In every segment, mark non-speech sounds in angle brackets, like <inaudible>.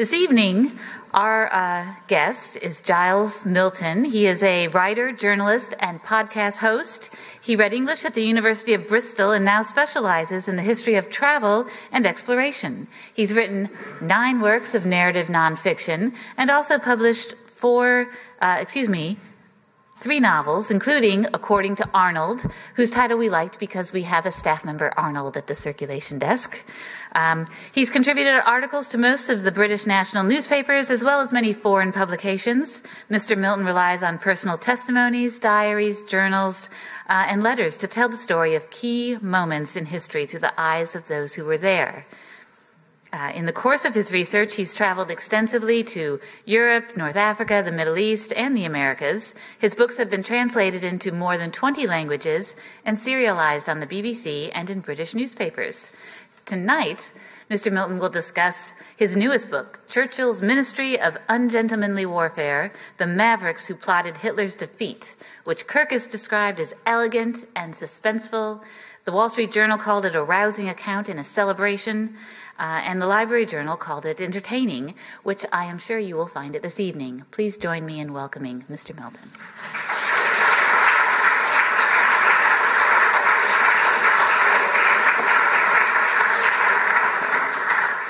This evening, our uh, guest is Giles Milton. He is a writer, journalist, and podcast host. He read English at the University of Bristol and now specializes in the history of travel and exploration. He's written nine works of narrative nonfiction and also published four, uh, excuse me, three novels, including According to Arnold, whose title we liked because we have a staff member, Arnold, at the circulation desk. Um, he's contributed articles to most of the British national newspapers as well as many foreign publications. Mr. Milton relies on personal testimonies, diaries, journals, uh, and letters to tell the story of key moments in history through the eyes of those who were there. Uh, in the course of his research, he's traveled extensively to Europe, North Africa, the Middle East, and the Americas. His books have been translated into more than 20 languages and serialized on the BBC and in British newspapers. Tonight, Mr. Milton will discuss his newest book, Churchill's Ministry of Ungentlemanly Warfare The Mavericks Who Plotted Hitler's Defeat, which Kirkus described as elegant and suspenseful. The Wall Street Journal called it a rousing account and a celebration. Uh, and the Library Journal called it entertaining, which I am sure you will find it this evening. Please join me in welcoming Mr. Milton.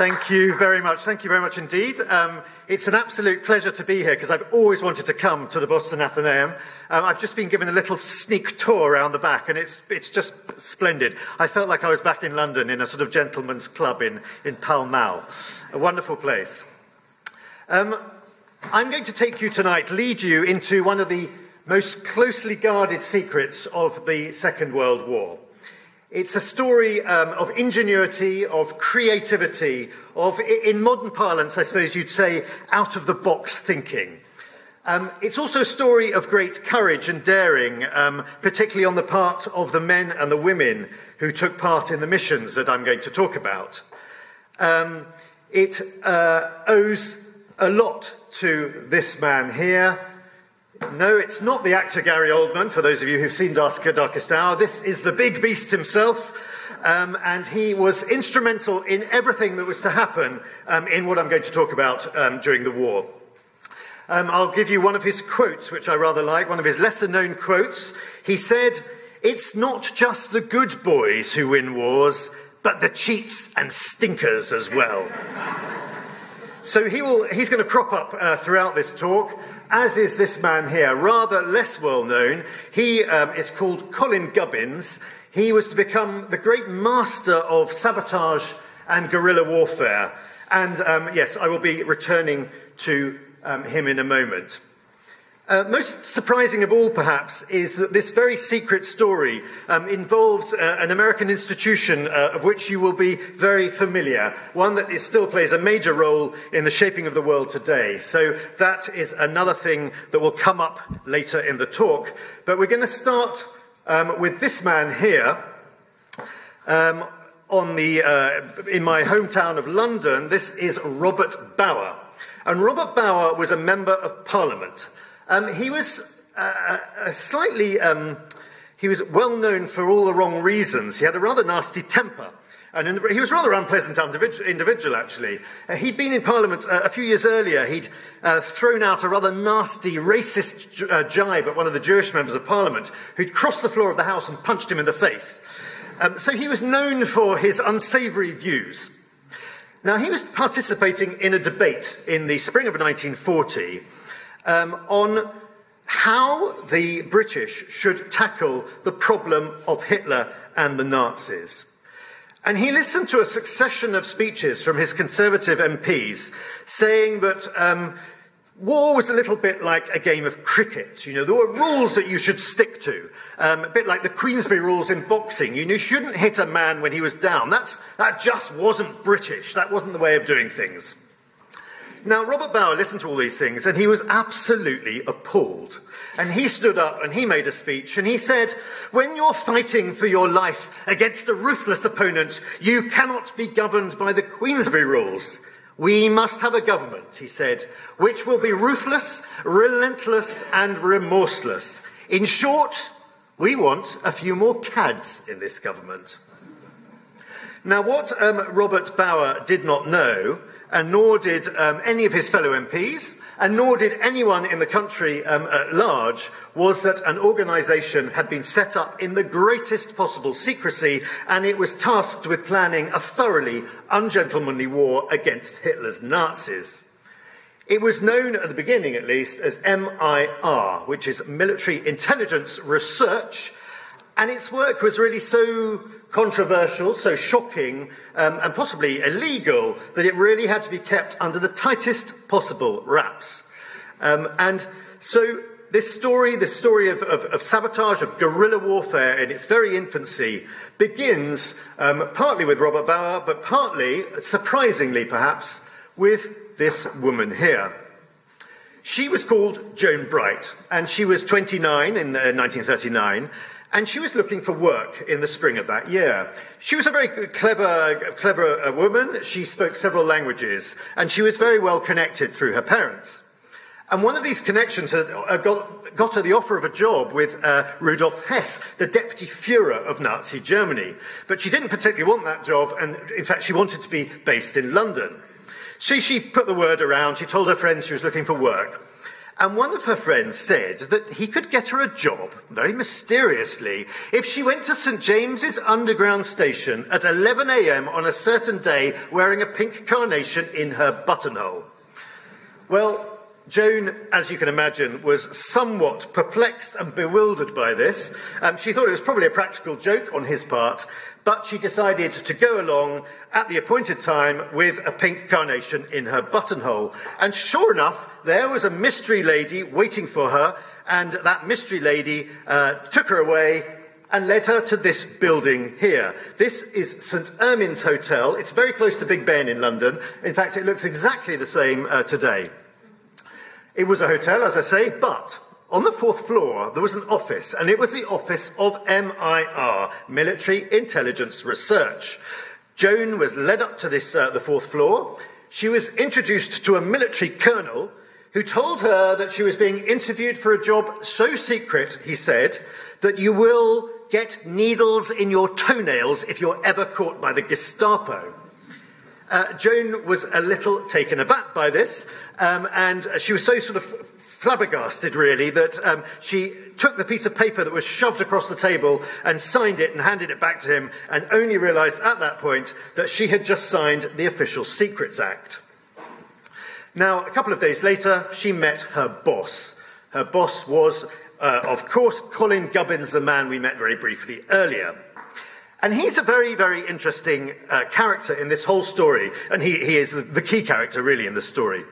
Thank you very much. Thank you very much indeed. Um, it's an absolute pleasure to be here because I've always wanted to come to the Boston Athenaeum. Um, I've just been given a little sneak tour around the back and it's, it's just splendid. I felt like I was back in London in a sort of gentleman's club in, in Pall Mall. A wonderful place. Um, I'm going to take you tonight, lead you into one of the most closely guarded secrets of the Second World War. It's a story um, of ingenuity, of creativity, of, in modern parlance, I suppose you'd say, out of the box thinking. Um, it's also a story of great courage and daring, um, particularly on the part of the men and the women who took part in the missions that I'm going to talk about. Um, it uh, owes a lot to this man here, no, it's not the actor Gary Oldman, for those of you who've seen Darkest Hour. This is the big beast himself. Um, and he was instrumental in everything that was to happen um, in what I'm going to talk about um, during the war. Um, I'll give you one of his quotes, which I rather like, one of his lesser known quotes. He said, It's not just the good boys who win wars, but the cheats and stinkers as well. <laughs> so he will, he's going to crop up uh, throughout this talk as is this man here, rather less well known. He um, is called Colin Gubbins. He was to become the great master of sabotage and guerrilla warfare. And um, yes, I will be returning to um, him in a moment. Uh, most surprising of all, perhaps, is that this very secret story um, involves uh, an American institution uh, of which you will be very familiar, one that is, still plays a major role in the shaping of the world today. So that is another thing that will come up later in the talk. But we're going to start um, with this man here. Um, on the, uh, in my hometown of London, this is Robert Bower. And Robert Bower was a member of Parliament. Um, he was uh, uh, slightly, um, he was well known for all the wrong reasons. He had a rather nasty temper. And he was a rather unpleasant individual, actually. Uh, he'd been in Parliament uh, a few years earlier. He'd uh, thrown out a rather nasty, racist uh, jibe at one of the Jewish members of Parliament, who'd crossed the floor of the House and punched him in the face. Um, so he was known for his unsavoury views. Now, he was participating in a debate in the spring of 1940 um, on how the British should tackle the problem of Hitler and the Nazis. And he listened to a succession of speeches from his Conservative MPs saying that um, war was a little bit like a game of cricket. You know, there were rules that you should stick to, um, a bit like the Queensberry rules in boxing. You, know, you shouldn't hit a man when he was down. That's, that just wasn't British. That wasn't the way of doing things. Now, Robert Bower listened to all these things and he was absolutely appalled. And he stood up and he made a speech and he said, When you're fighting for your life against a ruthless opponent, you cannot be governed by the Queensberry rules. We must have a government, he said, which will be ruthless, relentless, and remorseless. In short, we want a few more cads in this government. Now, what um, Robert Bower did not know and nor did um, any of his fellow MPs, and nor did anyone in the country um, at large, was that an organisation had been set up in the greatest possible secrecy, and it was tasked with planning a thoroughly ungentlemanly war against Hitler's Nazis. It was known at the beginning, at least, as MIR, which is Military Intelligence Research, and its work was really so controversial, so shocking, um, and possibly illegal that it really had to be kept under the tightest possible wraps. Um, and so this story, this story of, of, of, sabotage, of guerrilla warfare in its very infancy, begins um, partly with Robert Bower, but partly, surprisingly perhaps, with this woman here. She was called Joan Bright, and she was 29 in 1939, uh, and she was looking for work in the spring of that year. She was a very clever, clever uh, woman. She spoke several languages, and she was very well connected through her parents. And one of these connections had, uh, got, got, her the offer of a job with uh, Rudolf Hess, the deputy Fuhrer of Nazi Germany. But she didn't particularly want that job, and in fact, she wanted to be based in London. She, she put the word around, she told her friends she was looking for work. And one of her friends said that he could get her a job, very mysteriously, if she went to St. James's Underground Station at 11 a.m. on a certain day wearing a pink carnation in her buttonhole. Well, Joan, as you can imagine, was somewhat perplexed and bewildered by this. Um, she thought it was probably a practical joke on his part, but she decided to go along at the appointed time with a pink carnation in her buttonhole. And sure enough, there was a mystery lady waiting for her, and that mystery lady uh, took her away and led her to this building here. This is St. Ermin's Hotel. It's very close to Big Ben in London. In fact, it looks exactly the same uh, today. It was a hotel, as I say, but on the fourth floor, there was an office, and it was the office of MIR, Military Intelligence Research. Joan was led up to this, uh, the fourth floor. She was introduced to a military colonel who told her that she was being interviewed for a job so secret, he said, that you will get needles in your toenails if you're ever caught by the Gestapo. Uh, Joan was a little taken aback by this, um, and she was so sort of flabbergasted, really, that um, she took the piece of paper that was shoved across the table and signed it and handed it back to him, and only realised at that point that she had just signed the Official Secrets Act. Now, a couple of days later, she met her boss. Her boss was, uh, of course, Colin Gubbins, the man we met very briefly earlier. And he's a very, very interesting uh, character in this whole story, and he, he is the, the key character, really, in the story.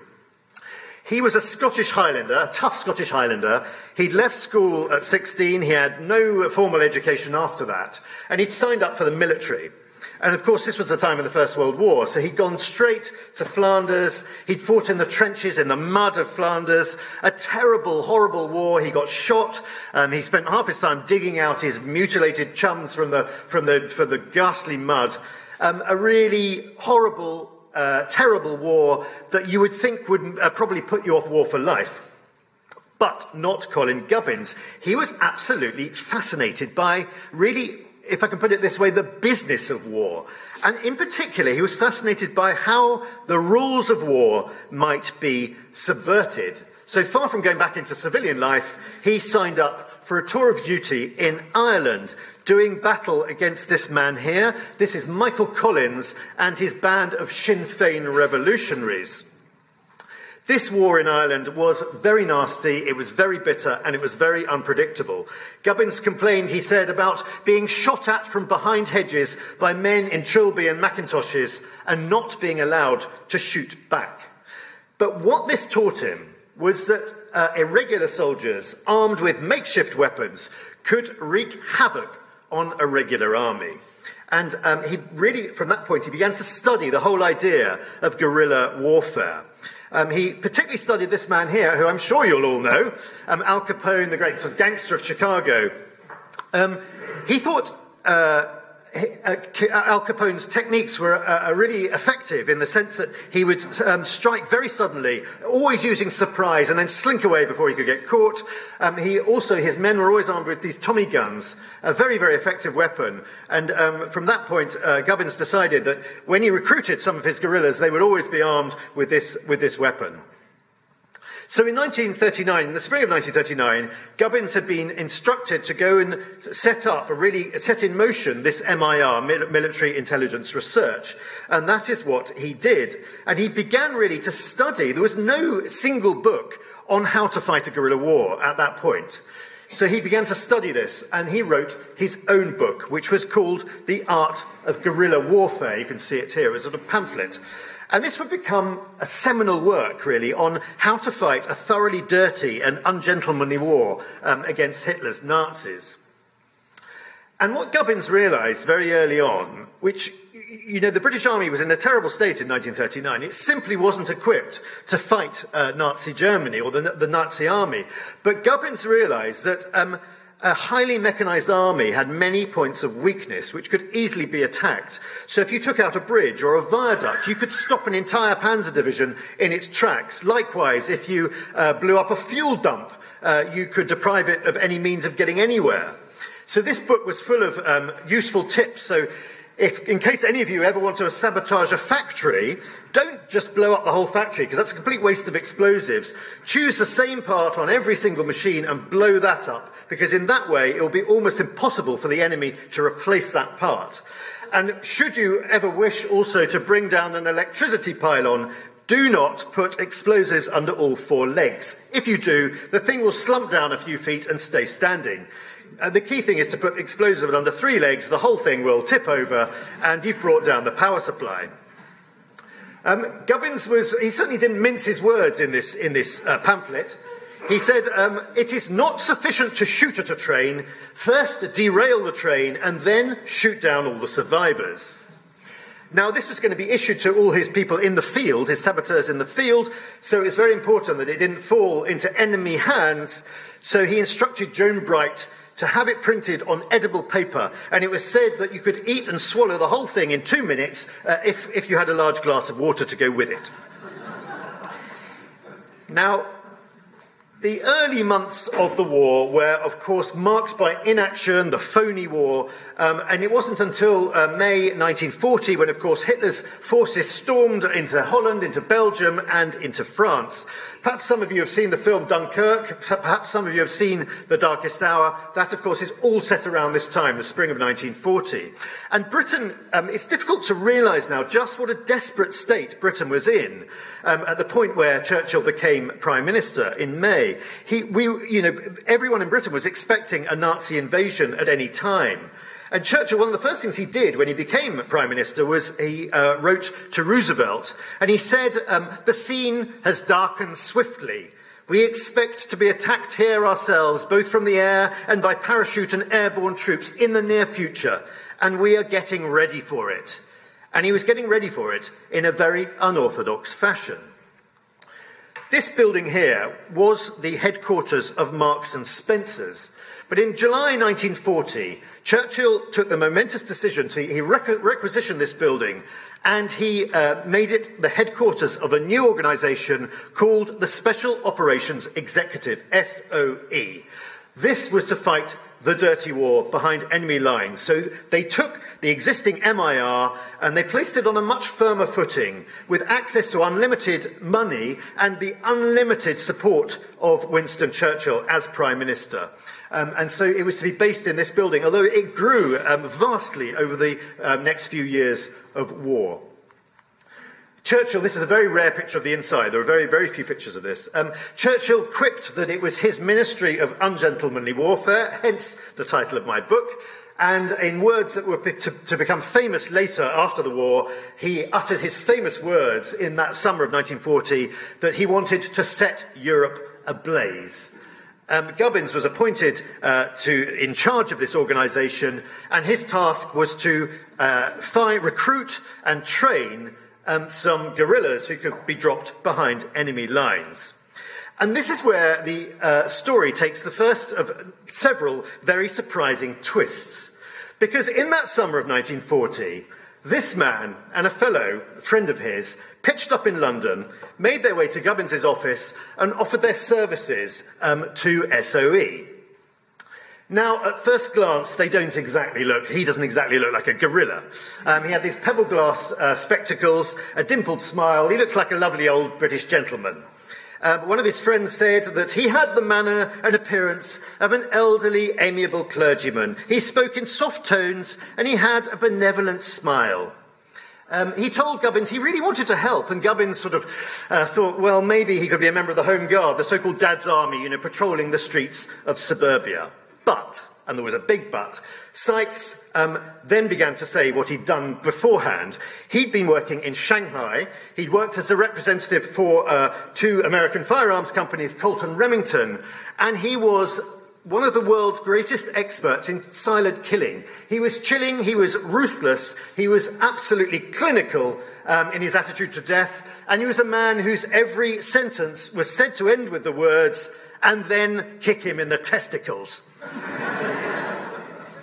He was a Scottish Highlander, a tough Scottish Highlander. He'd left school at 16. He had no formal education after that. And he'd signed up for the military. And of course, this was the time of the First World War. So he'd gone straight to Flanders. He'd fought in the trenches in the mud of Flanders. A terrible, horrible war. He got shot. Um, he spent half his time digging out his mutilated chums from the, from the, from the ghastly mud. Um, a really horrible uh, terrible war that you would think would uh, probably put you off war for life. But not Colin Gubbins. He was absolutely fascinated by really, if I can put it this way, the business of war. And in particular, he was fascinated by how the rules of war might be subverted. So far from going back into civilian life, he signed up for a tour of duty in Ireland, doing battle against this man here. This is Michael Collins and his band of Sinn Féin revolutionaries. This war in Ireland was very nasty, it was very bitter, and it was very unpredictable. Gubbins complained, he said, about being shot at from behind hedges by men in trilby and macintoshes and not being allowed to shoot back. But what this taught him was that uh, irregular soldiers armed with makeshift weapons could wreak havoc on a regular army. And um, he really, from that point, he began to study the whole idea of guerrilla warfare. Um, he particularly studied this man here, who I'm sure you'll all know, um, Al Capone, the great sort of gangster of Chicago. Um, he thought uh, Al Capone's techniques were uh, uh, really effective in the sense that he would um, strike very suddenly, always using surprise, and then slink away before he could get caught. Um, he also, his men were always armed with these Tommy guns, a very, very effective weapon. And um, from that point, uh, Gubbins decided that when he recruited some of his guerrillas, they would always be armed with this, with this weapon. So in 1939, in the spring of 1939, Gubbins had been instructed to go and set up, really set in motion this MIR, military intelligence research. And that is what he did. And he began really to study. There was no single book on how to fight a guerrilla war at that point. So he began to study this, and he wrote his own book, which was called The Art of Guerrilla Warfare. You can see it here as a pamphlet. And this would become a seminal work, really, on how to fight a thoroughly dirty and ungentlemanly war um, against Hitler's Nazis. And what Gubbins realized very early on, which, you know, the British Army was in a terrible state in 1939. It simply wasn't equipped to fight uh, Nazi Germany or the, the, Nazi army. But Gubbins realized that um, a highly mechanized army had many points of weakness which could easily be attacked. So if you took out a bridge or a viaduct, you could stop an entire panzer division in its tracks. Likewise, if you uh, blew up a fuel dump, uh, you could deprive it of any means of getting anywhere. So this book was full of um, useful tips. So if, in case any of you ever want to sabotage a factory, don't just blow up the whole factory because that's a complete waste of explosives. Choose the same part on every single machine and blow that up because in that way it will be almost impossible for the enemy to replace that part. And should you ever wish also to bring down an electricity pylon, do not put explosives under all four legs. If you do, the thing will slump down a few feet and stay standing. And the key thing is to put explosives under three legs, the whole thing will tip over, and you've brought down the power supply. Um, Gubbins was, he certainly didn't mince his words in this, in this uh, pamphlet. He said, um, It is not sufficient to shoot at a train, first derail the train, and then shoot down all the survivors. Now, this was going to be issued to all his people in the field, his saboteurs in the field, so it's very important that it didn't fall into enemy hands. So he instructed Joan Bright to have it printed on edible paper, and it was said that you could eat and swallow the whole thing in two minutes uh, if, if you had a large glass of water to go with it. Now, the early months of the war were, of course, marked by inaction, the phony war, um, and it wasn't until uh, May 1940 when, of course, Hitler's forces stormed into Holland, into Belgium, and into France. Perhaps some of you have seen the film Dunkirk, perhaps some of you have seen The Darkest Hour. That, of course, is all set around this time, the spring of 1940. And Britain, um, it's difficult to realise now just what a desperate state Britain was in um, at the point where Churchill became Prime Minister in May. He, we, you know, everyone in Britain was expecting a Nazi invasion at any time. And Churchill, one of the first things he did when he became Prime Minister was he uh, wrote to Roosevelt and he said, um, The scene has darkened swiftly. We expect to be attacked here ourselves, both from the air and by parachute and airborne troops in the near future, and we are getting ready for it. And he was getting ready for it in a very unorthodox fashion. This building here was the headquarters of Marks and Spencer's. But in July 1940, Churchill took the momentous decision to he requisitioned this building and he uh, made it the headquarters of a new organization called the Special Operations Executive, SOE. This was to fight the dirty war behind enemy lines. So they took the existing MIR and they placed it on a much firmer footing with access to unlimited money and the unlimited support of Winston Churchill as Prime Minister. Um, and so it was to be based in this building, although it grew um, vastly over the um, next few years of war. Churchill, this is a very rare picture of the inside. There are very, very few pictures of this. Um, Churchill quipped that it was his ministry of ungentlemanly warfare, hence the title of my book. And in words that were to, to, become famous later after the war, he uttered his famous words in that summer of 1940 that he wanted to set Europe ablaze. Um, Gubbins was appointed uh, to, in charge of this organization, and his task was to uh, recruit and train um, some guerrillas who could be dropped behind enemy lines. And this is where the uh, story takes the first of several very surprising twists. Because in that summer of 1940, this man and a fellow, a friend of his, pitched up in London, made their way to Gubbins's office, and offered their services um, to SOE. Now, at first glance, they don't exactly look, he doesn't exactly look like a gorilla. Um, he had these pebble glass uh, spectacles, a dimpled smile, he looks like a lovely old British gentleman. Uh, one of his friends said that he had the manner and appearance of an elderly, amiable clergyman. He spoke in soft tones and he had a benevolent smile. Um, he told Gubbins he really wanted to help, and Gubbins sort of uh, thought, well, maybe he could be a member of the Home Guard, the so called Dad's Army, you know, patrolling the streets of suburbia. But, and there was a big but, Sykes um, then began to say what he'd done beforehand. He'd been working in Shanghai. He'd worked as a representative for uh, two American firearms companies, Colt and Remington, and he was one of the world's greatest experts in silent killing. He was chilling, he was ruthless, he was absolutely clinical um, in his attitude to death, and he was a man whose every sentence was said to end with the words, and then kick him in the testicles. <laughs>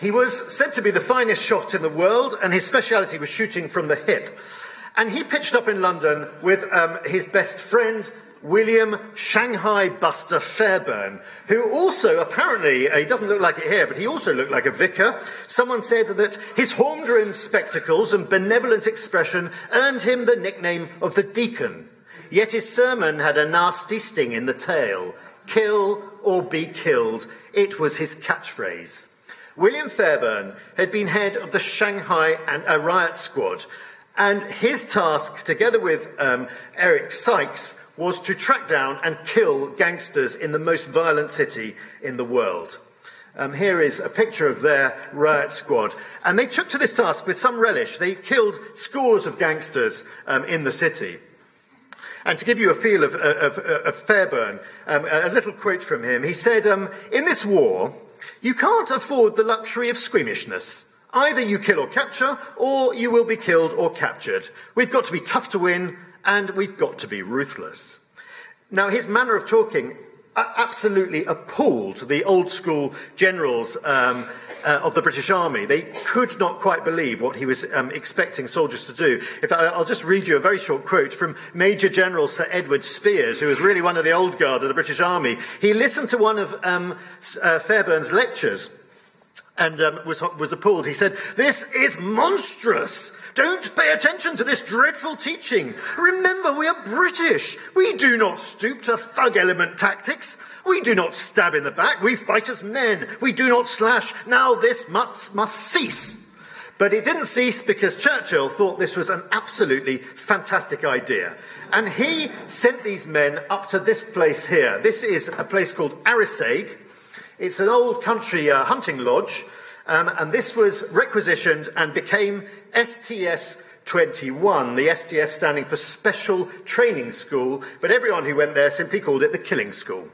he was said to be the finest shot in the world, and his speciality was shooting from the hip. And he pitched up in London with um, his best friend, William Shanghai Buster Fairbairn, who also apparently, uh, he doesn't look like it here, but he also looked like a vicar. Someone said that his horn rimmed spectacles and benevolent expression earned him the nickname of the deacon. Yet his sermon had a nasty sting in the tail kill or be killed. It was his catchphrase. William Fairbairn had been head of the Shanghai and, uh, riot squad, and his task, together with um, Eric Sykes, was to track down and kill gangsters in the most violent city in the world. Um, here is a picture of their riot squad. And they took to this task with some relish. They killed scores of gangsters um, in the city. And to give you a feel of, of, of Fairbairn, um, a little quote from him. He said, um, In this war, you can't afford the luxury of squeamishness. Either you kill or capture, or you will be killed or captured. We've got to be tough to win and we've got to be ruthless. Now, his manner of talking absolutely appalled the old school generals um, uh, of the British Army. They could not quite believe what he was um, expecting soldiers to do. If I, will just read you a very short quote from Major General Sir Edward Spears, who was really one of the old guard of the British Army. He listened to one of um, uh, Fairbairn's lectures and um, was, was appalled. He said, This is monstrous. Don't pay attention to this dreadful teaching. Remember, we are British. We do not stoop to thug element tactics. We do not stab in the back. We fight as men. We do not slash. Now this must, must cease. But it didn't cease because Churchill thought this was an absolutely fantastic idea. And he sent these men up to this place here. This is a place called Arisaig. It's an old country uh, hunting lodge um, and this was requisitioned and became STS 21, the STS standing for Special Training School, but everyone who went there simply called it the Killing School.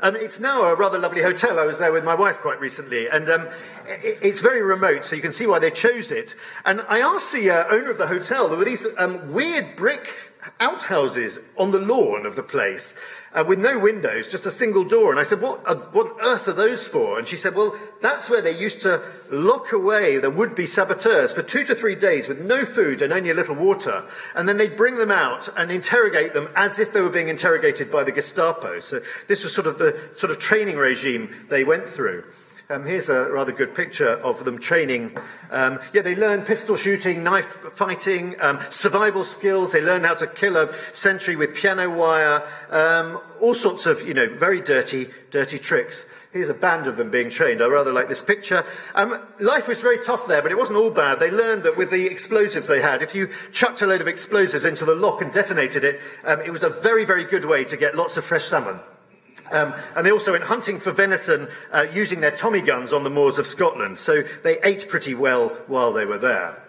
Um, it's now a rather lovely hotel. I was there with my wife quite recently, and um, it, it's very remote, so you can see why they chose it. And I asked the uh, owner of the hotel, there were these um, weird brick outhouses on the lawn of the place uh, with no windows, just a single door. And I said, what, uh, what on earth are those for? And she said, well, that's where they used to lock away the would-be saboteurs for two to three days with no food and only a little water. And then they'd bring them out and interrogate them as if they were being interrogated by the Gestapo. So this was sort of the sort of training regime they went through. Um, here's a rather good picture of them training. Um, yeah, they learn pistol shooting, knife fighting, um, survival skills. They learn how to kill a sentry with piano wire, um, all sorts of, you know, very dirty, dirty tricks. Here's a band of them being trained. I rather like this picture. Um, life was very tough there, but it wasn't all bad. They learned that with the explosives they had, if you chucked a load of explosives into the loch and detonated it, um, it was a very, very good way to get lots of fresh salmon. Um, and they also went hunting for venison uh, using their Tommy guns on the moors of Scotland. So they ate pretty well while they were there.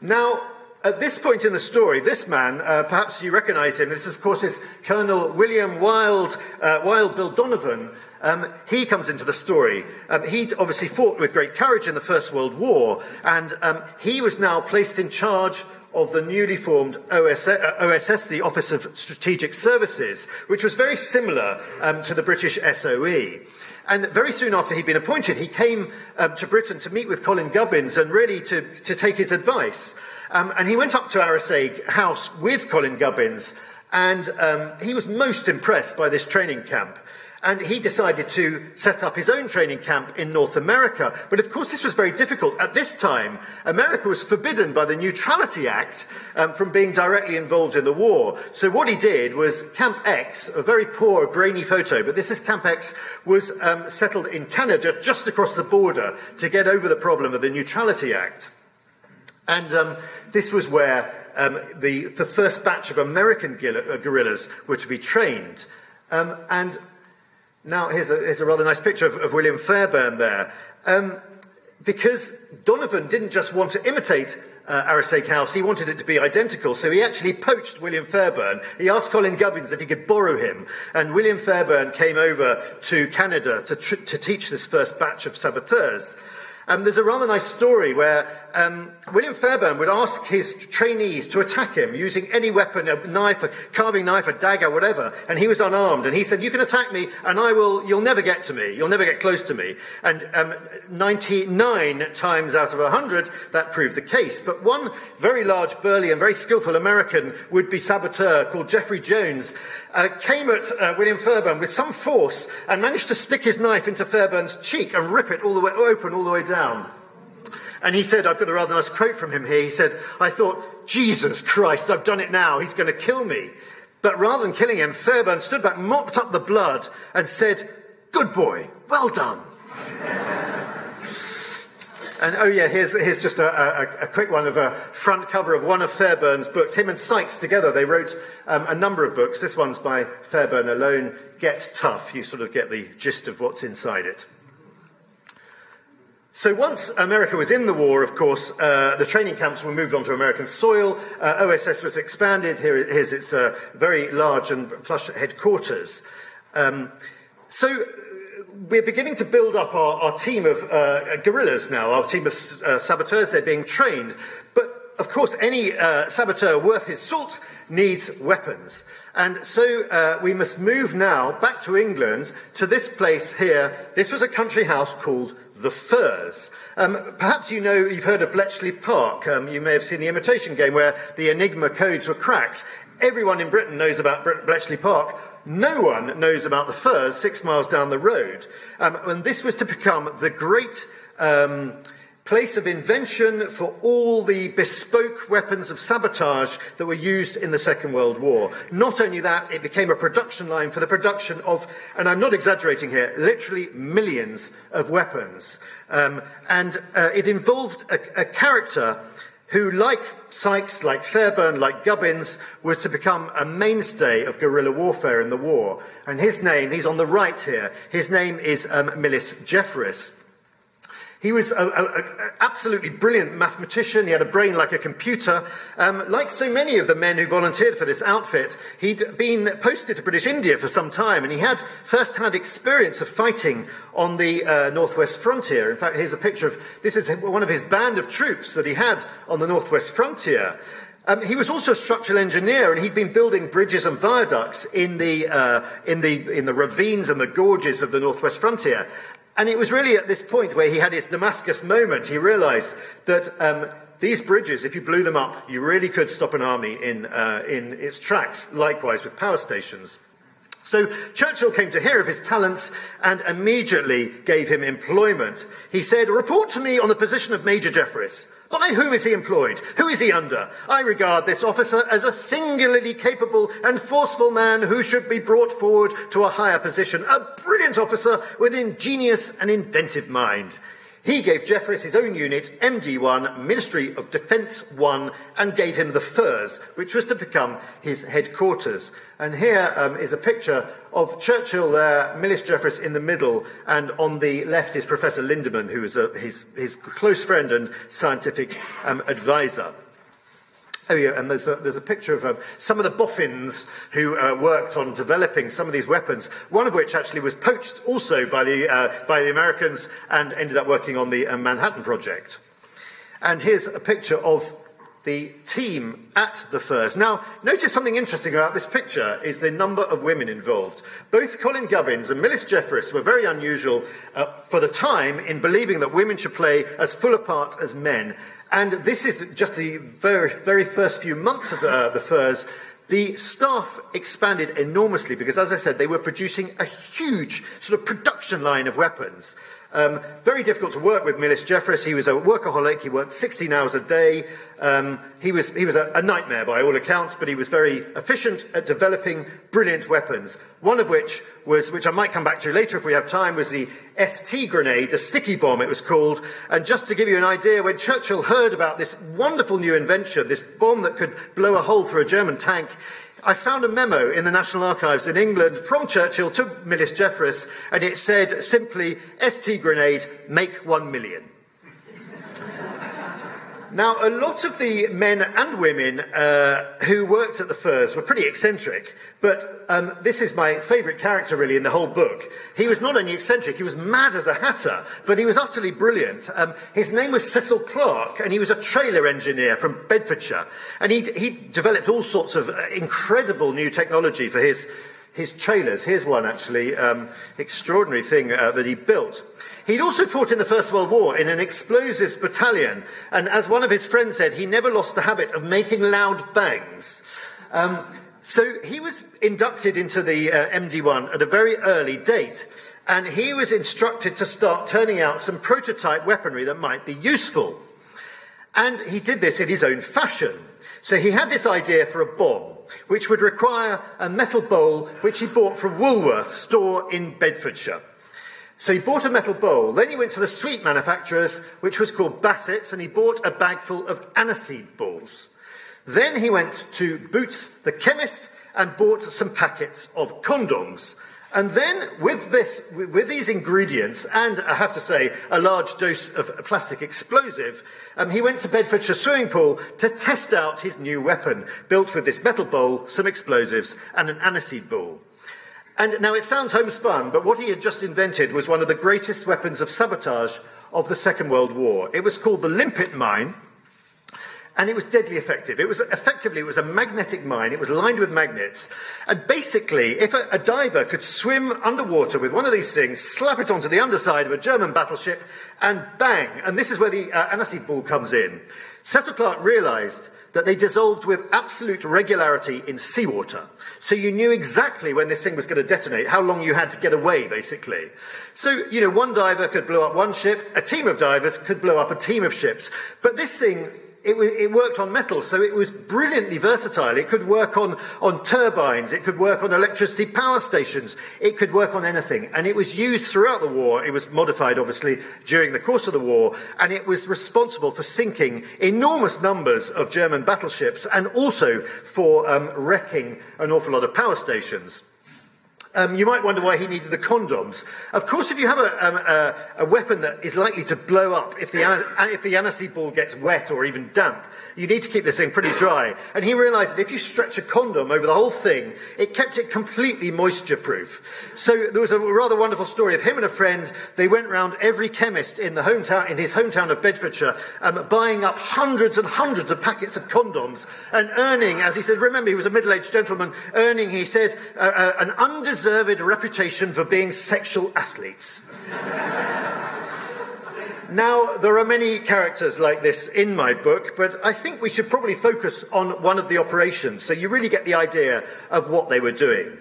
Now, at this point in the story, this man, uh, perhaps you recognize him, this is, of course is Colonel William Wild, uh, Wild Bill Donovan. Um, he comes into the story. Um, he'd obviously fought with great courage in the First World War, and um, he was now placed in charge of the newly formed OSS, uh, OSS, the Office of Strategic Services, which was very similar um, to the British SOE. And very soon after he'd been appointed, he came um, to Britain to meet with Colin Gubbins and really to, to take his advice. Um, and he went up to Arisaig House with Colin Gubbins, and um, he was most impressed by this training camp and he decided to set up his own training camp in North America. But of course, this was very difficult. At this time, America was forbidden by the Neutrality Act um, from being directly involved in the war. So what he did was Camp X, a very poor, grainy photo, but this is Camp X, was um, settled in Canada just across the border to get over the problem of the Neutrality Act. And um, this was where um, the, the first batch of American uh, guerrillas were to be trained. Um, and now, here's a, here's a rather nice picture of, of William Fairbairn there. Um, because Donovan didn't just want to imitate uh, House, he wanted it to be identical, so he actually poached William Fairbairn. He asked Colin Gubbins if he could borrow him, and William Fairbairn came over to Canada to, tr- to teach this first batch of saboteurs. Um, there's a rather nice story where um, William Fairbairn would ask his trainees to attack him using any weapon, a knife, a carving knife, a dagger, whatever, and he was unarmed. And he said, "You can attack me, and I will. You'll never get to me. You'll never get close to me." And um, 99 times out of 100, that proved the case. But one very large, burly, and very skillful American would-be saboteur called Jeffrey Jones uh, came at uh, William Fairbairn with some force and managed to stick his knife into Fairbairn's cheek and rip it all the way open, all the way down. And he said, I've got a rather nice quote from him here. He said, I thought, Jesus Christ, I've done it now. He's going to kill me. But rather than killing him, Fairbairn stood back, mopped up the blood, and said, Good boy, well done. <laughs> And oh yeah, here's, here's just a, a, a, quick one of a front cover of one of Fairbairn's books. Him and Sykes together, they wrote um, a number of books. This one's by Fairbairn alone, Get Tough. You sort of get the gist of what's inside it. So once America was in the war, of course, uh, the training camps were moved onto American soil. Uh, OSS was expanded. Here, here's its uh, very large and plush headquarters. Um, so we're beginning to build up our, our team of uh, guerrillas now, our team of uh, saboteurs. They're being trained. But of course, any uh, saboteur worth his salt needs weapons. And so uh, we must move now back to England to this place here. This was a country house called the Firs. Um, perhaps you know, you've heard of Bletchley Park. Um, you may have seen the imitation game where the Enigma codes were cracked. Everyone in Britain knows about Bletchley Park. No one knows about the Firs six miles down the road. Um, and this was to become the great um, place of invention for all the bespoke weapons of sabotage that were used in the Second World War. Not only that, it became a production line for the production of, and I'm not exaggerating here, literally millions of weapons. Um, and uh, it involved a, a character who, like Sykes, like Fairbairn, like Gubbins, was to become a mainstay of guerrilla warfare in the war. And his name, he's on the right here, his name is um, Millis Jefferis. He was an absolutely brilliant mathematician. He had a brain like a computer. Um, like so many of the men who volunteered for this outfit, he'd been posted to British India for some time, and he had first hand experience of fighting on the uh, northwest frontier. In fact, here's a picture of this is one of his band of troops that he had on the northwest frontier. Um, he was also a structural engineer, and he'd been building bridges and viaducts in the, uh, in, the, in the ravines and the gorges of the northwest frontier. And it was really at this point where he had his Damascus moment. He realized that um, these bridges, if you blew them up, you really could stop an army in, uh, in its tracks. Likewise with power stations. So Churchill came to hear of his talents and immediately gave him employment. He said, Report to me on the position of Major Jefferis. By whom is he employed? Who is he under? I regard this officer as a singularly capable and forceful man who should be brought forward to a higher position. A brilliant officer with ingenious and inventive mind. He gave Jefferis his own unit, MD1, Ministry of Defence 1, and gave him the Firs, which was to become his headquarters. And here um, is a picture of Churchill there, Millis Jefferis in the middle, and on the left is Professor Lindemann, who was a, his, his close friend and scientific um, advisor. Oh, yeah, and there's a, there's a picture of um, some of the boffins who uh, worked on developing some of these weapons, one of which actually was poached also by the, uh, by the Americans and ended up working on the uh, Manhattan Project. And here's a picture of the team at the Firs. Now, notice something interesting about this picture is the number of women involved. Both Colin Gubbins and Millis Jefferis were very unusual uh, for the time in believing that women should play as full a part as men. And this is just the very, very first few months of uh, the Firs. The staff expanded enormously because, as I said, they were producing a huge sort of production line of weapons. Um, very difficult to work with Millis Jefferis. He was a workaholic. He worked 16 hours a day. Um, he was, he was a, a, nightmare by all accounts, but he was very efficient at developing brilliant weapons. One of which was, which I might come back to later if we have time, was the ST grenade, the sticky bomb it was called. And just to give you an idea, when Churchill heard about this wonderful new invention, this bomb that could blow a hole through a German tank, I found a memo in the National Archives in England from Churchill to Millis Jefferis, and it said simply, ST grenade, make one million. Now, a lot of the men and women uh, who worked at the Firs were pretty eccentric, but um, this is my favourite character really in the whole book. He was not only eccentric, he was mad as a hatter, but he was utterly brilliant. Um, his name was Cecil Clarke, and he was a trailer engineer from Bedfordshire. And he, he developed all sorts of uh, incredible new technology for his, his trailers. Here's one actually, um, extraordinary thing uh, that he built. He'd also fought in the First World War in an explosives battalion, and as one of his friends said, he never lost the habit of making loud bangs. Um, so he was inducted into the uh, MD1 at a very early date, and he was instructed to start turning out some prototype weaponry that might be useful. And he did this in his own fashion. So he had this idea for a bomb, which would require a metal bowl which he bought from Woolworth's store in Bedfordshire. So he bought a metal bowl. Then he went to the sweet manufacturers, which was called Bassett's, and he bought a bag full of aniseed balls. Then he went to Boots the chemist and bought some packets of condoms. And then, with this, with these ingredients, and I have to say, a large dose of plastic explosive, um, he went to Bedfordshire swimming pool to test out his new weapon, built with this metal bowl, some explosives, and an aniseed ball. And now it sounds homespun, but what he had just invented was one of the greatest weapons of sabotage of the Second World War. It was called the limpet mine, and it was deadly effective. It was effectively it was a magnetic mine. It was lined with magnets, and basically, if a, a diver could swim underwater with one of these things, slap it onto the underside of a German battleship, and bang! And this is where the uh, aniseed ball comes in. Cecil Clarke realised that they dissolved with absolute regularity in seawater. So you knew exactly when this thing was going to detonate, how long you had to get away, basically. So, you know, one diver could blow up one ship, a team of divers could blow up a team of ships. But this thing it, it, worked on metal, so it was brilliantly versatile. It could work on, on turbines, it could work on electricity power stations, it could work on anything. And it was used throughout the war. It was modified, obviously, during the course of the war, and it was responsible for sinking enormous numbers of German battleships and also for um, wrecking an awful lot of power stations. Um, you might wonder why he needed the condoms. Of course, if you have a, um, a, a weapon that is likely to blow up if the, if the aniseed ball gets wet or even damp, you need to keep this thing pretty dry. And he realized that if you stretch a condom over the whole thing, it kept it completely moisture proof. So there was a rather wonderful story of him and a friend. They went round every chemist in the hometown, in his hometown of Bedfordshire, um, buying up hundreds and hundreds of packets of condoms and earning, as he said, remember he was a middle-aged gentleman, earning, he said, uh, uh, an undeserved deserved reputation for being sexual athletes. now, there are many characters like this in my book, but I think we should probably focus on one of the operations so you really get the idea of what they were doing.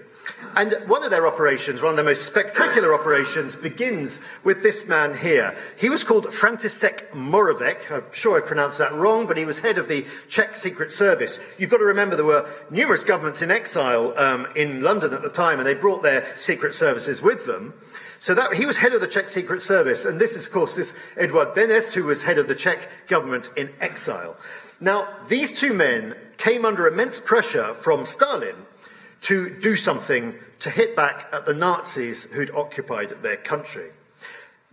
And one of their operations, one of their most spectacular operations, begins with this man here. He was called František Moravec. I'm sure I've pronounced that wrong, but he was head of the Czech Secret Service. You've got to remember there were numerous governments in exile um, in London at the time, and they brought their secret services with them. So that, he was head of the Czech Secret Service, and this is, of course, this Eduard Benes, who was head of the Czech government in exile. Now, these two men came under immense pressure from Stalin to do something to hit back at the Nazis who'd occupied their country.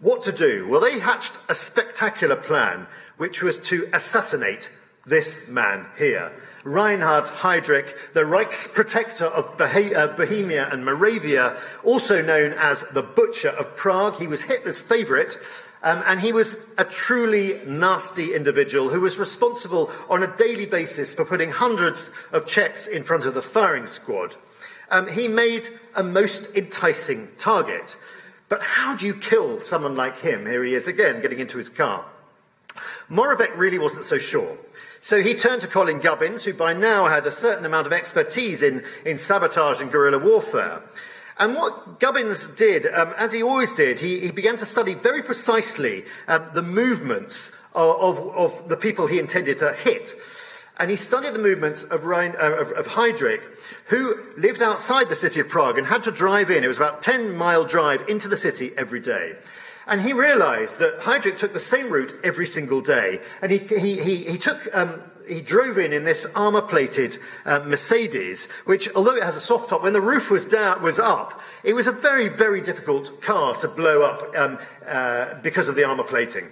What to do? Well, they hatched a spectacular plan, which was to assassinate this man here. Reinhard Heydrich, the Reich's protector of uh, Bohemia and Moravia, also known as the Butcher of Prague. He was Hitler's favourite, Um, and he was a truly nasty individual who was responsible on a daily basis for putting hundreds of Czechs in front of the firing squad. Um, he made a most enticing target. But how do you kill someone like him? Here he is again, getting into his car. Moravec really wasn't so sure. So he turned to Colin Gubbins, who by now had a certain amount of expertise in, in sabotage and guerrilla warfare. And what Gubbins did, um, as he always did, he, he, began to study very precisely um, the movements of, of, of, the people he intended to hit. And he studied the movements of, Rhein, uh, of, of Heydrich, who lived outside the city of Prague and had to drive in. It was about a 10 mile drive into the city every day. And he realized that Heydrich took the same route every single day. And he, he, he, he took um, he drove in in this armor plated uh, Mercedes, which, although it has a soft top, when the roof was down, was up, it was a very, very difficult car to blow up um, uh, because of the armor plating.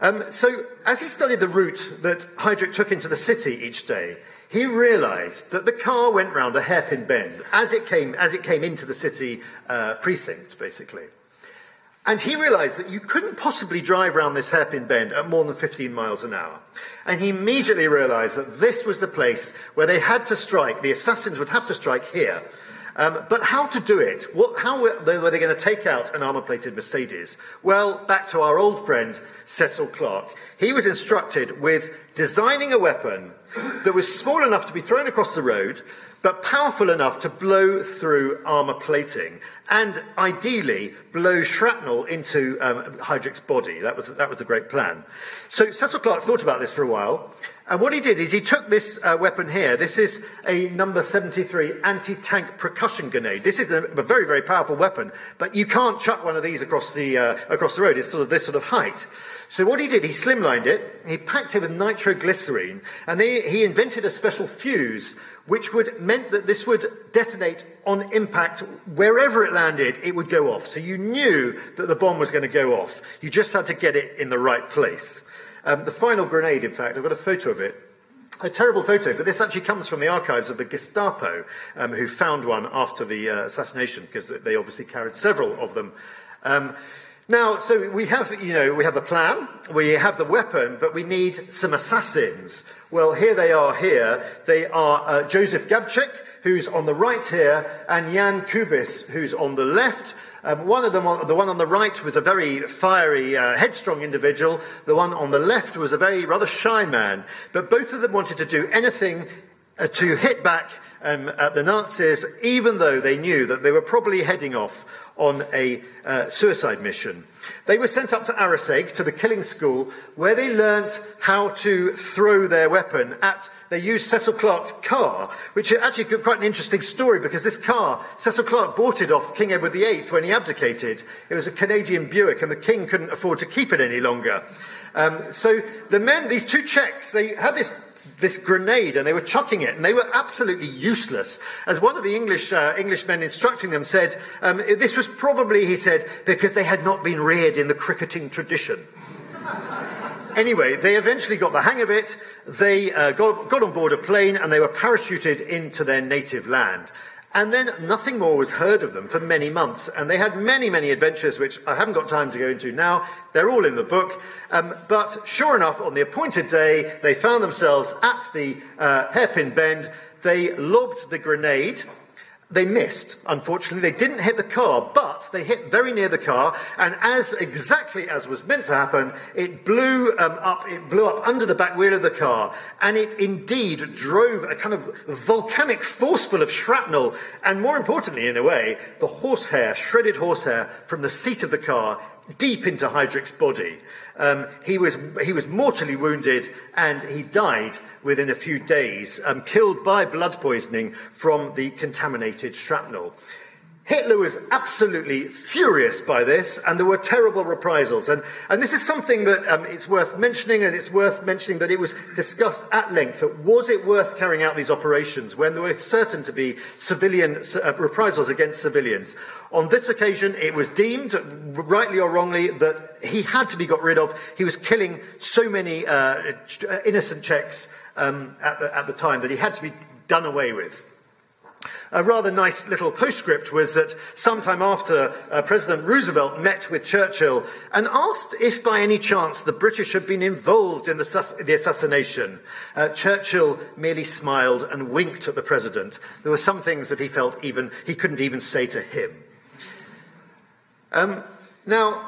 Um, so, as he studied the route that Heydrich took into the city each day, he realized that the car went round a hairpin bend as it came, as it came into the city uh, precinct, basically. And he realized that you couldn't possibly drive around this hairpin bend at more than 15 miles an hour. And he immediately realized that this was the place where they had to strike, the assassins would have to strike here. Um, but how to do it? What, how were they, going to take out an armor plated Mercedes? Well, back to our old friend Cecil Clarke. He was instructed with designing a weapon that was small enough to be thrown across the road, but powerful enough to blow through armour plating and ideally blow shrapnel into um, body. That was, that was the great plan. So Cecil Clarke thought about this for a while. And what he did is he took this uh, weapon here. This is a number 73 anti tank percussion grenade. This is a, a, very, very powerful weapon, but you can't chuck one of these across the, uh, across the road. It's sort of this sort of height. So what he did, he slimlined it, he packed it with nitroglycerine, and they, he invented a special fuse which would meant that this would detonate on impact wherever it landed it would go off so you knew that the bomb was going to go off you just had to get it in the right place um, the final grenade in fact i've got a photo of it a terrible photo, but this actually comes from the archives of the Gestapo, um, who found one after the uh, assassination, because they obviously carried several of them. Um, now, so we have, you know, we have the plan, we have the weapon, but we need some assassins. Well, here they are here. They are uh, Joseph Gabčík, who's on the right here, and Jan Kubis, who's on the left. Um, one of them, the one on the right, was a very fiery, uh, headstrong individual. The one on the left was a very rather shy man. But both of them wanted to do anything uh, to hit back um, at the Nazis, even though they knew that they were probably heading off on a uh, suicide mission. They were sent up to Arisaig, to the killing school, where they learnt how to throw their weapon at, they used Cecil Clarke's car, which is actually quite an interesting story because this car, Cecil Clark bought it off King Edward VIII when he abdicated. It was a Canadian Buick and the king couldn't afford to keep it any longer. Um, so the men, these two Czechs, they had this this grenade and they were chucking it and they were absolutely useless. As one of the English, uh, Englishmen instructing them said, um, this was probably, he said, because they had not been reared in the cricketing tradition. <laughs> anyway, they eventually got the hang of it. They uh, got, got on board a plane and they were parachuted into their native land. And then nothing more was heard of them for many months. And they had many, many adventures, which I haven't got time to go into now. They're all in the book. Um, but sure enough, on the appointed day, they found themselves at the uh, hairpin bend. They lobbed the grenade they missed, unfortunately. They didn't hit the car, but they hit very near the car, and as exactly as was meant to happen, it blew um, up, it blew up under the back wheel of the car, and it indeed drove a kind of volcanic forceful of shrapnel, and more importantly, in a way, the horsehair, shredded horsehair from the seat of the car deep into Heydrich's body. Um, he, was, he was mortally wounded and he died within a few days, um, killed by blood poisoning from the contaminated shrapnel. Hitler was absolutely furious by this, and there were terrible reprisals. And, and this is something that um, it's worth mentioning, and it's worth mentioning that it was discussed at length. That was it worth carrying out these operations when there were certain to be civilian uh, reprisals against civilians? On this occasion, it was deemed, rightly or wrongly, that he had to be got rid of. He was killing so many uh, innocent Czechs um, at, the, at the time that he had to be done away with. A rather nice little postscript was that sometime after uh, President Roosevelt met with Churchill and asked if by any chance the British had been involved in the, the assassination, uh, Churchill merely smiled and winked at the president. There were some things that he felt even he couldn't even say to him. Um, now,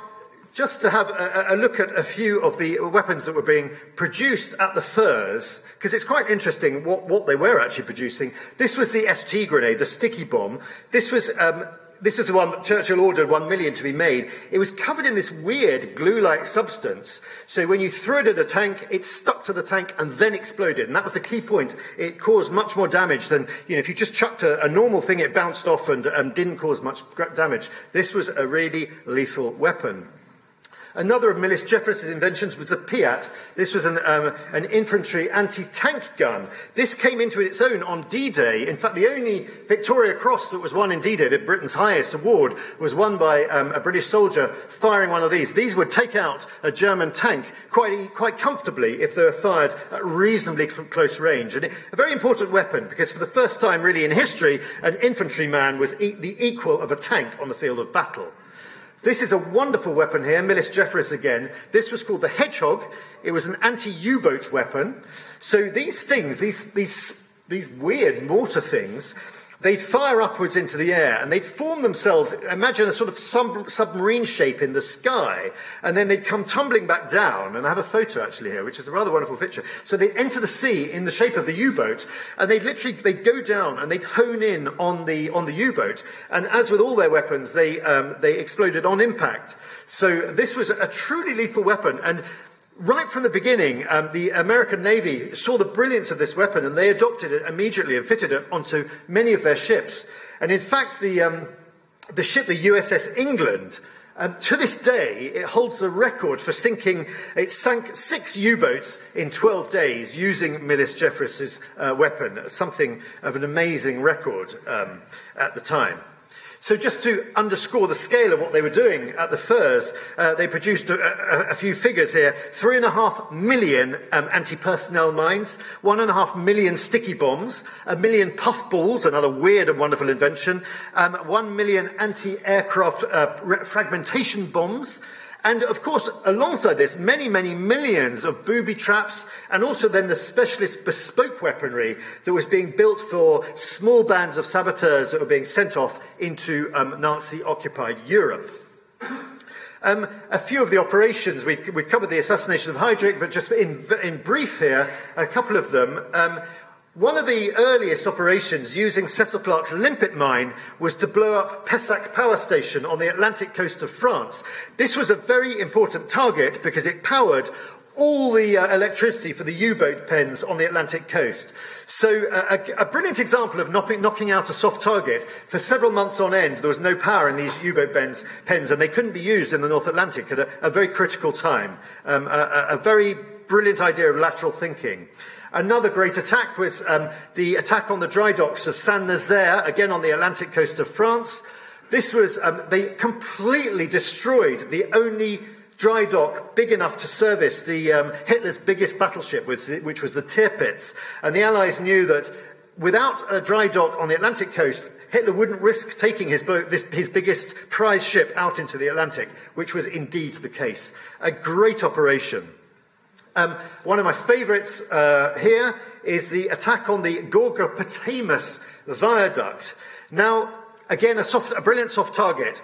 just to have a, a, look at a few of the weapons that were being produced at the Firs, because it's quite interesting what, what they were actually producing. This was the ST grenade, the sticky bomb. This was um, this is the one that Churchill ordered one million to be made. It was covered in this weird glue-like substance. So when you threw it at a tank, it stuck to the tank and then exploded. And that was the key point. It caused much more damage than, you know, if you just chucked a, a normal thing, it bounced off and um, didn't cause much damage. This was a really lethal weapon. Another of Millis Jefferis's inventions was the Piat. This was an, um, an infantry anti-tank gun. This came into its own on D-Day. In fact, the only Victoria Cross that was won in D-Day, the Britain's highest award, was won by um, a British soldier firing one of these. These would take out a German tank quite, quite comfortably if they were fired at reasonably cl- close range. And a very important weapon because for the first time really in history, an infantryman was e- the equal of a tank on the field of battle. This is a wonderful weapon here, Millis Jefferis again. This was called the Hedgehog. It was an anti-U-boat weapon. So these things, these, these, these weird mortar things, they'd fire upwards into the air and they'd form themselves, imagine a sort of sub- submarine shape in the sky, and then they'd come tumbling back down. And I have a photo actually here, which is a rather wonderful picture. So they'd enter the sea in the shape of the U-boat, and they'd literally, they'd go down and they'd hone in on the, on the U-boat. And as with all their weapons, they, um, they exploded on impact. So this was a truly lethal weapon. And right from the beginning, um, the American Navy saw the brilliance of this weapon and they adopted it immediately and fitted it onto many of their ships. And in fact, the, um, the ship, the USS England, um, to this day, it holds the record for sinking. It sank six U-boats in 12 days using Millis Jefferis's uh, weapon. Something of an amazing record um, at the time. So, just to underscore the scale of what they were doing at the Firs, uh, they produced a, a, a, few figures here. Three and a half million um, anti personnel mines, one and a half million sticky bombs, a million puffballs, another weird and wonderful invention, um, one million anti aircraft uh, fragmentation bombs, and of course, alongside this, many, many millions of booby traps, and also then the specialist bespoke weaponry that was being built for small bands of saboteurs that were being sent off into um, Nazi occupied Europe. Um, a few of the operations, we've, we've, covered the assassination of Heydrich, but just in, in brief here, a couple of them. Um, one of the earliest operations using Cecil Clarke's limpet mine was to blow up Pessac power station on the Atlantic coast of France. This was a very important target because it powered all the uh, electricity for the U-boat pens on the Atlantic coast. So uh, a, a, brilliant example of knocking, out a soft target. For several months on end, there was no power in these U-boat pens, pens and they couldn't be used in the North Atlantic at a, a very critical time. Um, a, a very brilliant idea of lateral thinking. Another great attack was um, the attack on the dry docks of Saint Nazaire, again on the Atlantic coast of France. This was, um, they completely destroyed the only dry dock big enough to service the um, Hitler's biggest battleship, which was the Tirpitz. And the Allies knew that without a dry dock on the Atlantic coast, Hitler wouldn't risk taking his, boat, this, his biggest prize ship out into the Atlantic, which was indeed the case. A great operation. Um, one of my favourites uh, here is the attack on the Gorgopotamos viaduct. Now, again, a, soft, a brilliant soft target.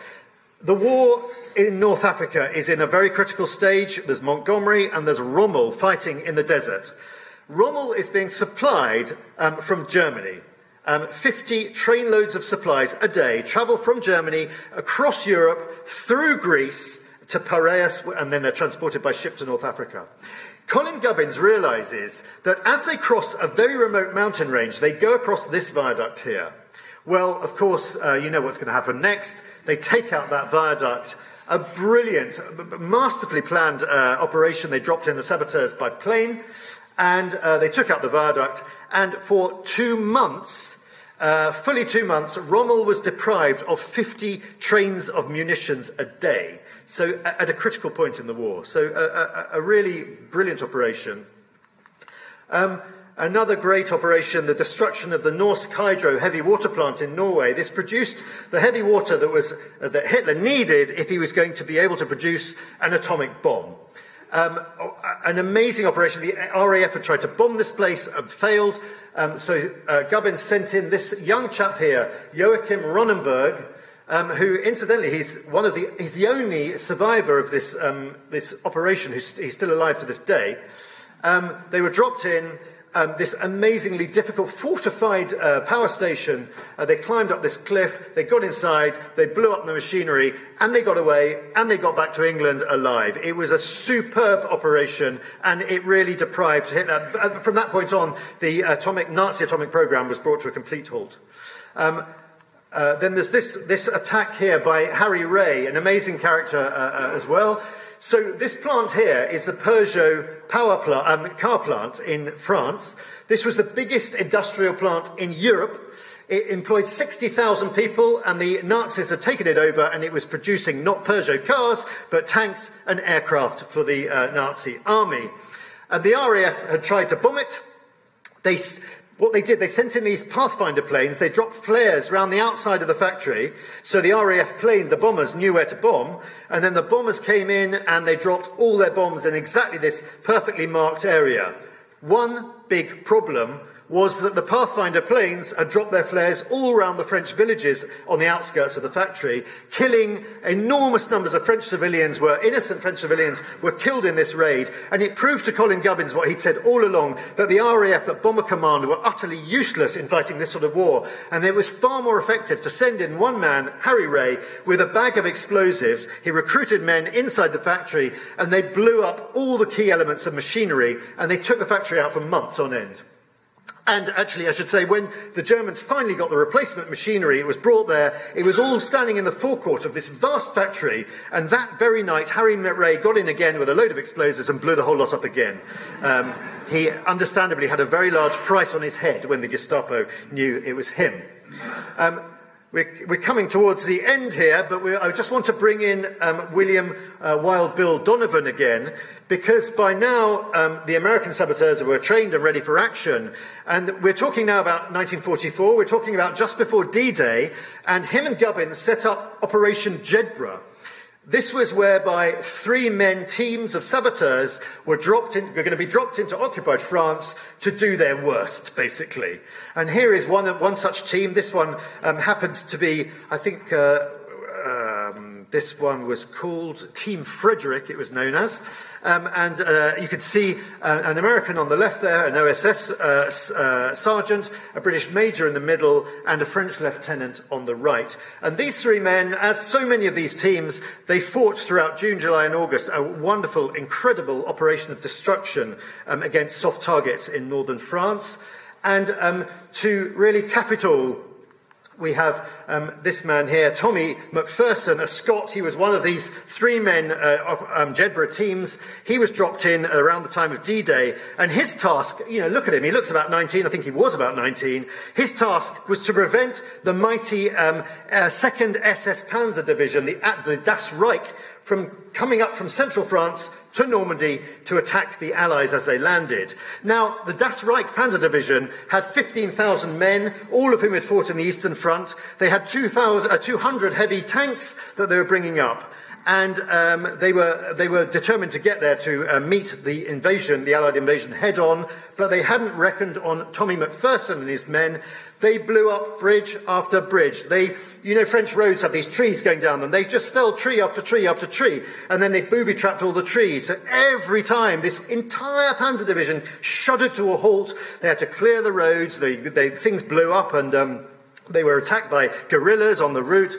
The war in North Africa is in a very critical stage. There's Montgomery and there's Rommel fighting in the desert. Rommel is being supplied um, from Germany. Um, 50 trainloads of supplies a day travel from Germany across Europe through Greece to Piraeus, and then they're transported by ship to North Africa. Colin Gubbins realizes that as they cross a very remote mountain range, they go across this viaduct here. Well, of course, uh, you know what's going to happen next. They take out that viaduct. A brilliant, masterfully planned uh, operation. They dropped in the saboteurs by plane and uh, they took out the viaduct. And for two months, uh, fully two months, Rommel was deprived of 50 trains of munitions a day. So, at a critical point in the war. So, a, a, a really brilliant operation. Um, Another great operation, the destruction of the Norsk Hydro heavy water plant in Norway. This produced the heavy water that, was, uh, that Hitler needed if he was going to be able to produce an atomic bomb. Um, an amazing operation. The RAF had tried to bomb this place and failed. Um, so uh, Gubbins sent in this young chap here, Joachim Ronnenberg, um, who, incidentally, he's one of the he's the only survivor of this um, this operation. Who's he's still alive to this day. Um, they were dropped in um, this amazingly difficult fortified uh, power station. Uh, they climbed up this cliff, they got inside, they blew up the machinery, and they got away, and they got back to England alive. It was a superb operation, and it really deprived. Uh, from that point on, the atomic Nazi atomic program was brought to a complete halt. Uh, then there's this, this attack here by Harry Ray, an amazing character uh, uh, as well. So this plant here is the Peugeot power plant, um, car plant in France. This was the biggest industrial plant in Europe. It employed 60,000 people, and the Nazis had taken it over, and it was producing not Peugeot cars, but tanks and aircraft for the uh, Nazi army. And the RAF had tried to bomb it. They, what they did, they sent in these Pathfinder planes, they dropped flares around the outside of the factory, so the RAF plane, the bombers, knew where to bomb, and then the bombers came in and they dropped all their bombs in exactly this perfectly marked area. One big problem was that the Pathfinder planes had dropped their flares all around the French villages on the outskirts of the factory, killing enormous numbers of French civilians were innocent French civilians were killed in this raid, and it proved to Colin Gubbins what he'd said all along that the RAF, that Bomber Command, were utterly useless in fighting this sort of war, and it was far more effective to send in one man, Harry Ray, with a bag of explosives. He recruited men inside the factory, and they blew up all the key elements of machinery, and they took the factory out for months on end. And actually, I should say, when the Germans finally got the replacement machinery, it was brought there. It was all standing in the forecourt of this vast factory. And that very night, Harry Ray got in again with a load of explosives and blew the whole lot up again. Um, he understandably had a very large price on his head when the Gestapo knew it was him. Um, we're, we're, coming towards the end here, but I just want to bring in um, William uh, Wild Bill Donovan again, because by now um, the American saboteurs were trained and ready for action. And we're talking now about 1944, we're talking about just before D Day, and him and Gubbins set up Operation Jedburgh. This was whereby three men teams of saboteurs were dropped in, were going to be dropped into occupied France to do their worst, basically. And here is one, one such team. This one um, happens to be, I think, uh, um, this one was called Team Frederick, it was known as. Um, and uh, you can see uh, an American on the left there, an OSS uh, uh, sergeant, a British major in the middle, and a French lieutenant on the right. And these three men, as so many of these teams, they fought throughout June, July, and August a wonderful, incredible operation of destruction um, against soft targets in northern France. And um, to really cap it all, we have um, this man here, Tommy McPherson, a Scot. He was one of these three men, uh, um, Jedburgh teams. He was dropped in around the time of D-Day, and his task, you know, look at him. He looks about 19. I think he was about 19. His task was to prevent the mighty um, uh, Second SS Panzer Division, the, the Das Reich, from coming up from central France to Normandy to attack the Allies as they landed. Now, the Das Reich Panzer Division had 15,000 men, all of whom had fought in the Eastern Front. They had 200 uh, heavy tanks that they were bringing up. And um, they, were, they were determined to get there to uh, meet the invasion, the Allied invasion, head on, but they hadn't reckoned on Tommy McPherson and his men. They blew up bridge after bridge. They, you know, French roads have these trees going down them. They just fell tree after tree after tree, and then they booby trapped all the trees. So every time this entire Panzer Division shuddered to a halt, they had to clear the roads. They, they, things blew up, and um, they were attacked by guerrillas on the route.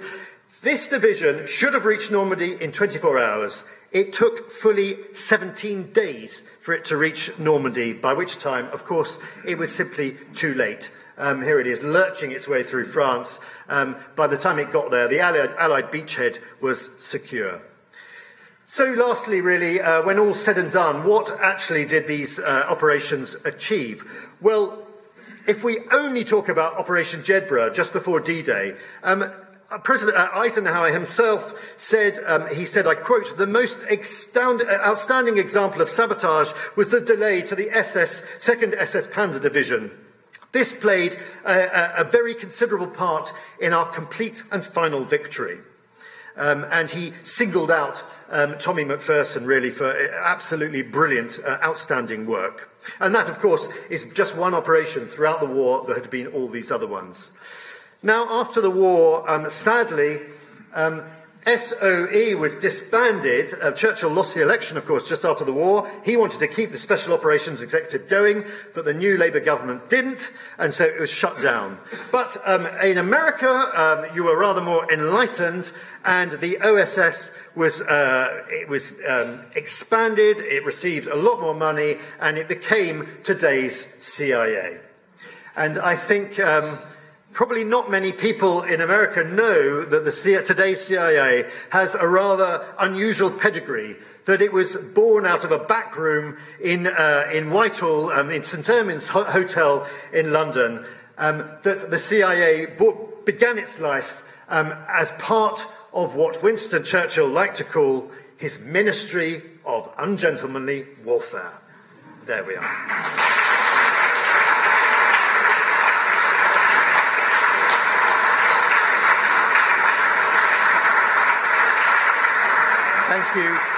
This division should have reached Normandy in 24 hours. It took fully 17 days for it to reach Normandy, by which time, of course, it was simply too late. Um, here it is, lurching its way through France. Um, by the time it got there, the Allied, Allied beachhead was secure. So, lastly, really, uh, when all said and done, what actually did these uh, operations achieve? Well, if we only talk about Operation Jedburgh just before D Day, um, uh, President uh, Eisenhower himself said, um, he said, I quote, the most uh, outstanding example of sabotage was the delay to the SS, 2nd SS Panzer Division. This played a, a, a very considerable part in our complete and final victory. Um, and he singled out um, Tommy McPherson really for absolutely brilliant, uh, outstanding work. And that, of course, is just one operation throughout the war. There had been all these other ones. Now, after the war, um, sadly, um, SOE was disbanded. Uh, Churchill lost the election, of course, just after the war. He wanted to keep the Special Operations Executive going, but the new Labour government didn't, and so it was shut down. But um, in America, um, you were rather more enlightened, and the OSS was, uh, it was um, expanded, it received a lot more money, and it became today's CIA. And I think um, probably not many people in America know that the today's CIA has a rather unusual pedigree. That it was born out of a back room in, uh, in Whitehall, um, in St. Ermin's Hotel in London. Um, that the CIA began its life um, as part of what Winston Churchill liked to call his ministry of ungentlemanly warfare. There we are. Thank you.